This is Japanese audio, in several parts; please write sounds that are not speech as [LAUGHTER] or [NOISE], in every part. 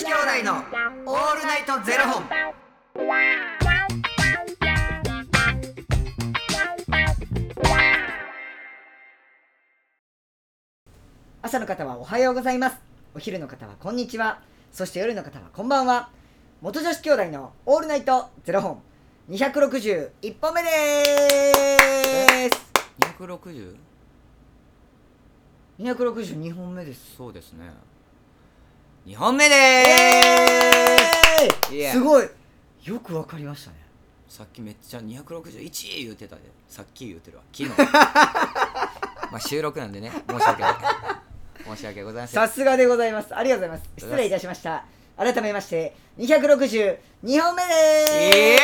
子兄弟のオールナイトゼロ本。朝の方はおはようございます。お昼の方はこんにちは。そして夜の方はこんばんは。元女子兄弟のオールナイトゼロ本。261本目でーす 260? 262本目です。そうですね。2本目でーすいやすごいよくわかりましたねさっきめっちゃ261言うてたで。さっき言うてるわ。昨日。[LAUGHS] まあ収録なんでね、申し訳ない。申し訳ございません。さすがでございますありがとうございます失礼いたしました改めまして262本目で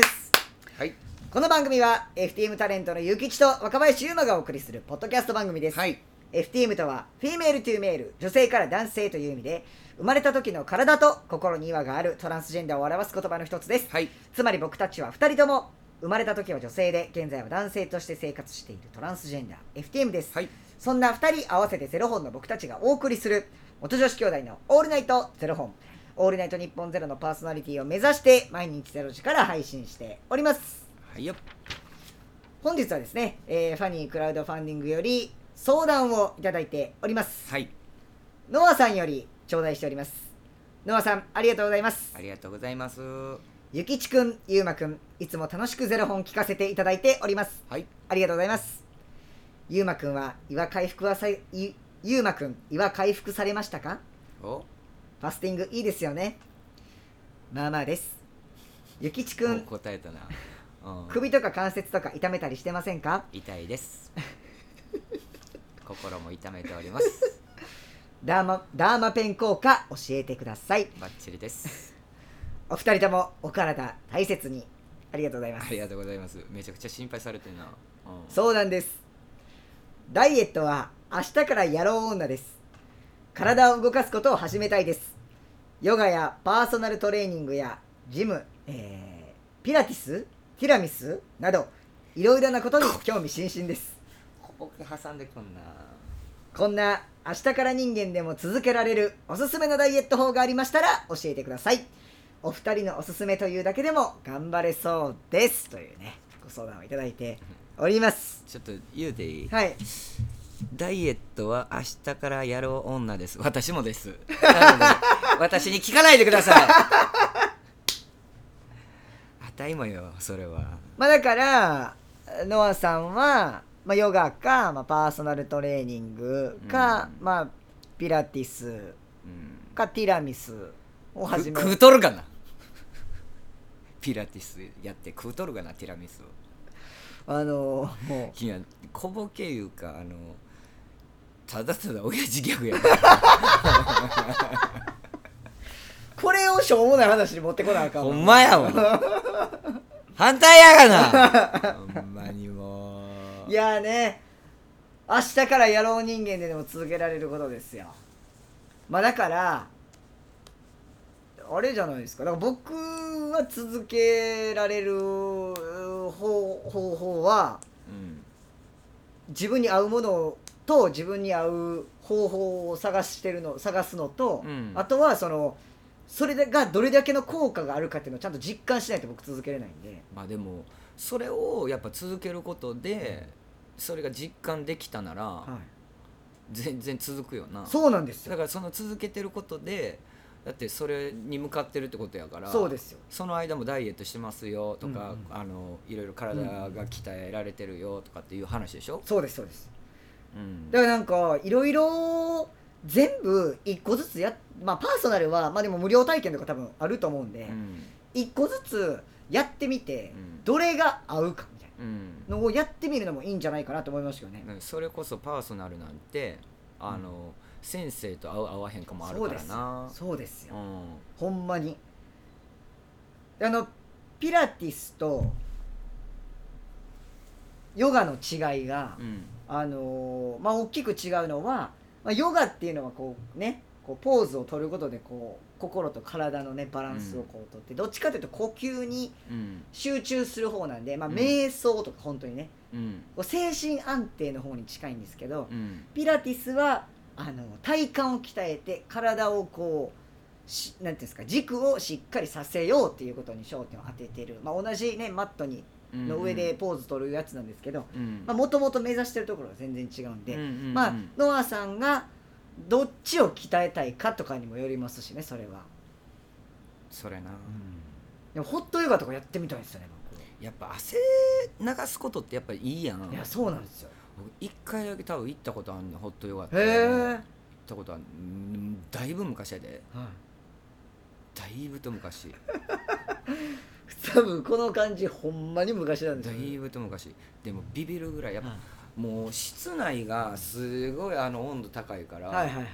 ーすはい。この番組は FTM タレントのゆきちと若林佑真がお送りするポッドキャスト番組です、はい。FTM とは Female to Male 女性から男性という意味で生まれた時の体と心に違和があるトランスジェンダーを表す言葉の一つですはい。つまり僕たちは2人とも生まれた時は女性で現在は男性として生活しているトランスジェンダー FTM です、はい。そんな2人合わせてゼロ本の僕たちがお送りする元女子兄弟のオールナイトゼロ本オールナイト日本ゼロのパーソナリティを目指して毎日ゼロ時から配信しておりますはいよ。本日はですね、えーファニークラウドファンディングより相談をいただいております。はい。ノアさんより頂戴しております。ノアさんありがとうございます。ありがとうございます。ゆきちくんゆうまくんいつも楽しくゼロ本聞かせていただいております。はい。ありがとうございます。ゆうまくんは岩回復はさいゆゆうまくん岩回復されましたか？お。ファスティングいいですよね。まあまあです。ゆきちくん答えたな。うん。首とか関節とか痛めたりしてませんか？痛いです。心も痛めております。[LAUGHS] ダーマダーマペン効果教えてくださいバッチリです。お二人ともお体大切にありがとうございますありがとうございます。めちゃくちゃ心配されてるな。うんそうなんですダイエットは明日からやろう女です体を動かすことを始めたいですヨガやパーソナルトレーニングやジム、えーピラティスティラミスなどいろいろなことに興味津々ですここ挟んでくんな。こんな明日から人間でも続けられるおすすめのダイエット法がありましたら教えてくださいお二人のおすすめというだけでも頑張れそうですというねご相談をいただいておりますちょっと言うていい？はいダイエットは明日からやろう女です。私もです。なので、私に聞かないでください。[LAUGHS] あたいもよ、それは。まあだからノアさんは、まあ、ヨガか、まあ、パーソナルトレーニングか、うんまあピラティスうん。かティラミスをく始め食うとるかな？[LAUGHS] ピラティスやって食うとるかな？ティラミスを。あのもいや、小ボケいうか、あの、ただただ親父ギャグや [LAUGHS] これをしょうもない話に持ってこなあかんわほんまやわ。反対やがな。ほんまにもう。いやーね明日からやろう人間ででも続けられることですよ。まあだからあれじゃないですか。だから僕は続けられる方方法はうん。自分に合うものと自分に合う方法を探してるの探すのと、うん。あとはそのそれがどれだけの効果があるかっていうのをちゃんと実感しないと僕続けれないんで。まあでもそれをやっぱ続けることでそれが実感できたならはい、全然続くよな。そうなんですよ。だからその続けてることでだってそれに向かってるってことやからそうですよ。その間もダイエットしてますよとか、うんうん。あのいろいろ体が鍛えられてるよとかっていう話でしょ、そうですそうです。うん。だからなんかいろいろ全部一個ずつやまあパーソナルはまあでも無料体験とか多分あると思うんでうん。一、個ずつやってみて、うん。どれが合うかみのをやってみるのもいいんじゃないかなと思いましたよね、うんそれこそパーソナルなんてあの、先生と合う合わへんかもあるからな。そうですよ。うん。ほんまに。あのピラティスとヨガの違いが、うん。あのーまあ大きく違うのは、まあ、ヨガっていうのはこうねこうポーズを取ることでこう心と体のねバランスをこうとって、どっちかというと呼吸にうん。集中する方なんで、まあ、うん。瞑想とか本当にねう精神安定の方に近いんですけど、うん。ピラティスはあの体幹を鍛えて体をこうしなんていうんですか軸をしっかりさせようっていうことに焦点を当ててる、まあ、同じねマットにの上でポーズ取るやつなんですけどうん。もともと目指してるところが全然違うんで、うんうんうん。まあノアさんがどっちを鍛えたいかとかにもよりますしねそれは、それな。でもホットヨガとかやってみたいですよねやっぱ汗流すことってやっぱりいいやん。僕いやそうなんですよ。僕一回だけ多分行ったことあるねホットヨガって。へえ、行ったことあるうんだいぶ昔やで。だいぶと昔。[LAUGHS] 多分この感じほんまに昔なんですだよ、いぶと昔。でもビビるぐらいやっぱ、はいもう室内がすごいあの温度高いから、はいはいはい。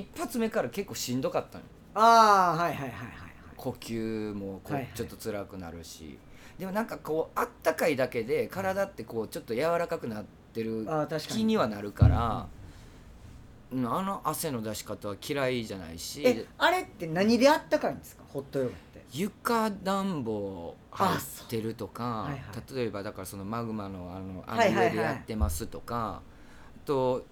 一発目から結構しんどかったのああはいはいはいはい呼吸もこうはいはい。ちょっと辛くなるし、でもなんかこうあったかいだけで体ってこうちょっと柔らかくなってる気にはなるから、うんあの汗の出し方は嫌いじゃないし。えあれって何であったかいんですか？ホットヨガ床暖房入ってるとか、はいはい。例えばだからそのマグマのあのあはいはいはい。の上でやってますとか、あと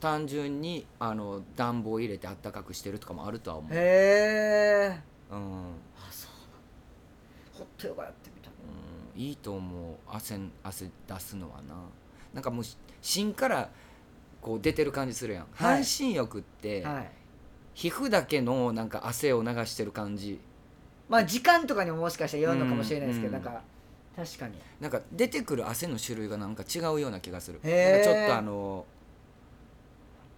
単純にあの暖房入れてあったかくしてるとかもあるとは思う、へえうん。あそうホットヨガやってみたいうん、いいと思う。汗汗出すのはな。なんかもうし芯からこう出てる感じするやん、はい。半身浴って、はい。皮膚だけのなんか汗を流してる感じまあ時間とかにももしかしたらよるのかもしれないですけど、うんなんか確かに。なんか出てくる汗の種類がなんか違うような気がする。ちょっとあの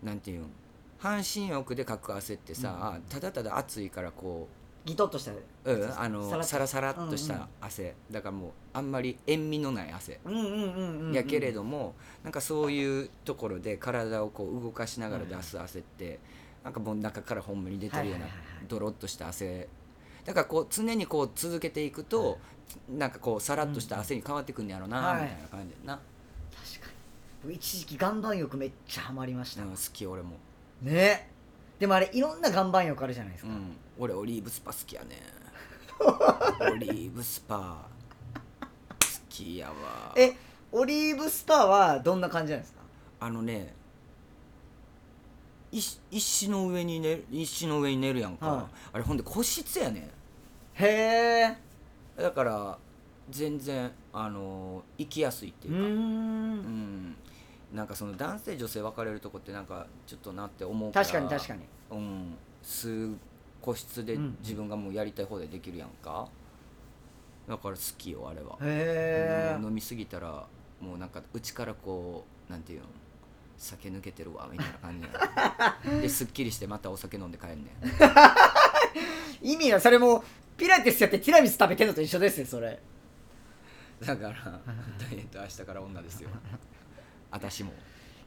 なんていうん半身浴でかく汗ってさ、ただただ暑いからこギトッとしたう、うん、あのサラサラっとしうんうんた汗、だからもうあんまり塩味のない汗。うんうんうんうん、うん、やけれども、なんかそういうところで体をこう動かしながら出す汗って、なんかもう中からほんまに出てるようなドロッとした汗だからこう常にこう続けていくと、なんかこうさらっとした汗に変わってくんねやろな、はい。みたいな感じやな、確かに。僕一時期岩盤浴めっちゃハマりました、うん好き俺も、ね。でもあれいろんな岩盤浴あるじゃないですか、うん、俺オリーブスパ好きやね [LAUGHS] オリーブスパ。好きやわ。えオリーブスパはどんな感じなんですか？あのね石石の上に寝る石の上に寝るやんか、はい。あれほんで個室やねへえだから全然あの行きやすいっていうか。うん。ん。なんかその男性女性分かれるとこってなんかちょっとなって思うから。確かに確かに。うん。数個室でうん。自分がもうやりたい放題できるやんか。だから好きよあれは。へえうん。飲みすぎたらもうなんかうちからこうなんていうの？酒抜けてるわみたいな感じや [LAUGHS] ですっきりしてまたお酒飲んで帰んねん。[LAUGHS] 意味はそれもピラティスやってティラミス食べてるのと一緒ですよそれ。だからダイエット明日から女ですよ私も。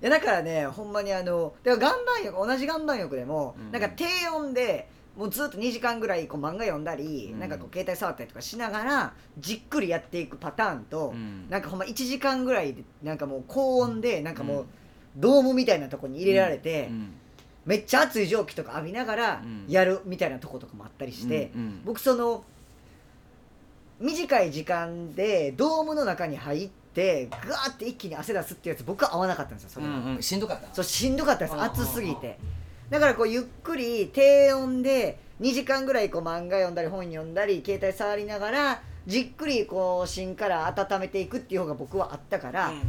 いやだからねほんまにあのだから岩盤浴同じ岩盤浴でも、うん。なんか低温でもうずっと2時間ぐらいこう漫画読んだり、うん。なんかこう携帯触ったりとかしながらじっくりやっていくパターンと、うん。なんかほんま1時間ぐらいでなんかもう高温でなんかもう、うん。ドームみたいなとこに入れられて、うんめっちゃ熱い蒸気とか浴びながらうん。やるみたいなとことかもあったりして、うんうん。僕その短い時間でドームの中に入ってガーって一気に汗出すっていうやつ僕は合わなかったんですよそれが、うんうん。しんどかった？そうしんどかったです。暑すぎて。だからこうゆっくり低温で2時間ぐらいこう漫画読んだり本読んだり携帯触りながらじっくりこう芯から温めていくっていう方が僕はあったから、うんうん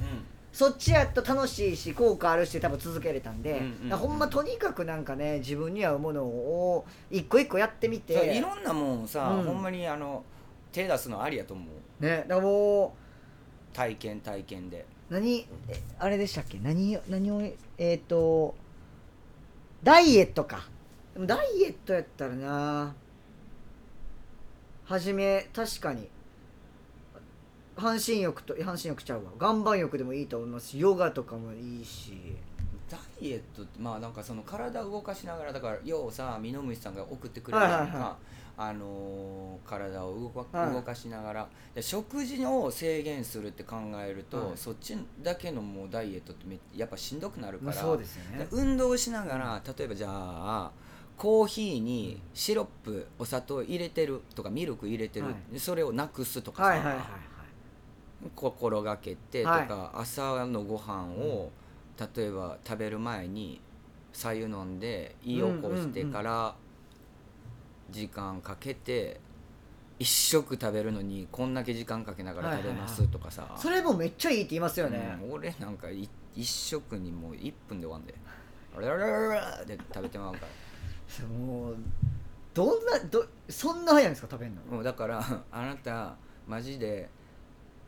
そっちやと楽しいし効果あるし多分続けれたんで、うんうんほんまとにかくなんかね自分に合うものを一個一個やってみて。いろんなもんさ、うん。ほんまにあの手出すのありやと思う。ねだからも体験体験で。う何えあれでしたっけ？何何をえっ、とダイエットか。でもダイエットやったらな。初め確かに半身浴と半身浴ちゃうわ。岩盤浴でもいいと思いますしヨガとかもいいし。ダイエットってまあなんかその体を動かしながらだからようさミノムシさんが送ってくれるやんか、はいはいはあのー体を動か,、はい。動かしながらで食事を制限するって考えると、はい。そっちだけのもうダイエットってめやっぱしんどくなるから、まあそうですよね。で運動しながら例えばじゃあコーヒーにシロップお砂糖入れてるとかミルク入れてる、はい。でそれをなくすとかさ、はいはいはいはい心がけてとはい。か、朝のご飯を、例えば食べる前に白湯飲んで胃起こしてから時間かけて一食食べるのにこんだけ時間かけながら食べますとかさ、それもめっちゃいいって言いますよね、うん俺なんかい一食にもう1分で終わんで。あれあれあれあれで食べてまうから。もうどんなどそんな早いんですか食べるの？もうだからあなたマジで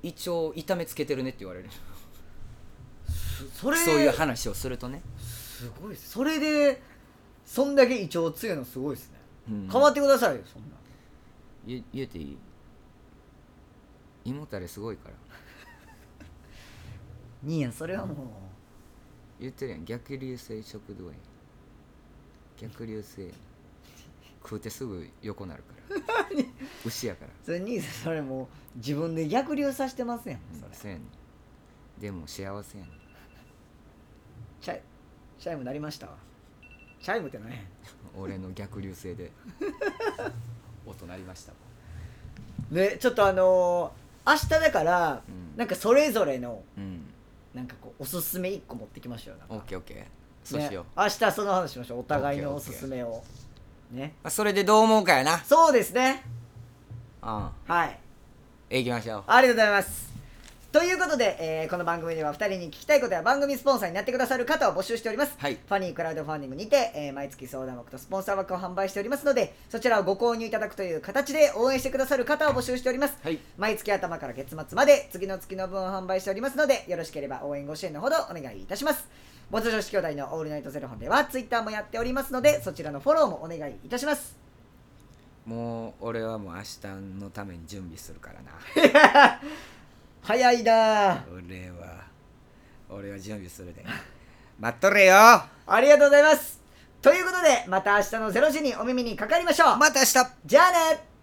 胃腸痛めつけてるねって言われる。[LAUGHS] それそういう話をするとね、すごいです。それでそんだけ胃腸強いのすごいですね、うん。変わってくださいよそんな言言うていい？胃もたれすごいから。[LAUGHS] 兄やんそれはもう。言ってるやん。逆流性食道炎。逆流性食うてすぐ横なるから。[LAUGHS] 牛やから。それ兄さんそれもう自分で逆流させてますやん。それそうん。でも幸せやねん。チャイチャイム鳴りましたわ。チャイムってね [LAUGHS] 俺の逆流性で。[LAUGHS] 音鳴りましたねちょっとあのー明日だから、うん。なんかそれぞれのうん。なんかこうおすすめ1個持ってきましょうよオッケーオッケー。そうしよう、ね、明日その話しましょう。お互いのおすすめをね。あそれでどう思うかやな。そうですね。うん。はい。行きましょう。ありがとうございます。ということで、えーこの番組では2人に聞きたいことや番組スポンサーになってくださる方を募集しております、はい。ファニークラウドファンディングにて、えー毎月相談枠とスポンサー枠を販売しておりますのでそちらをご購入いただくという形で応援してくださる方を募集しております。はい。毎月頭から月末まで次の月の分を販売しておりますのでよろしければ応援ご支援のほどお願いいたします元女子兄弟のオールナイトゼロ本ではツイッターもやっておりますのでそちらのフォローもお願いいたします。もう俺はもう明日のために準備するからな。[LAUGHS] 早いな。俺は俺は準備するで。待っとれよ。ありがとうございます。ということでまた明日の0時にお耳にかかりましょう。また明日。じゃあね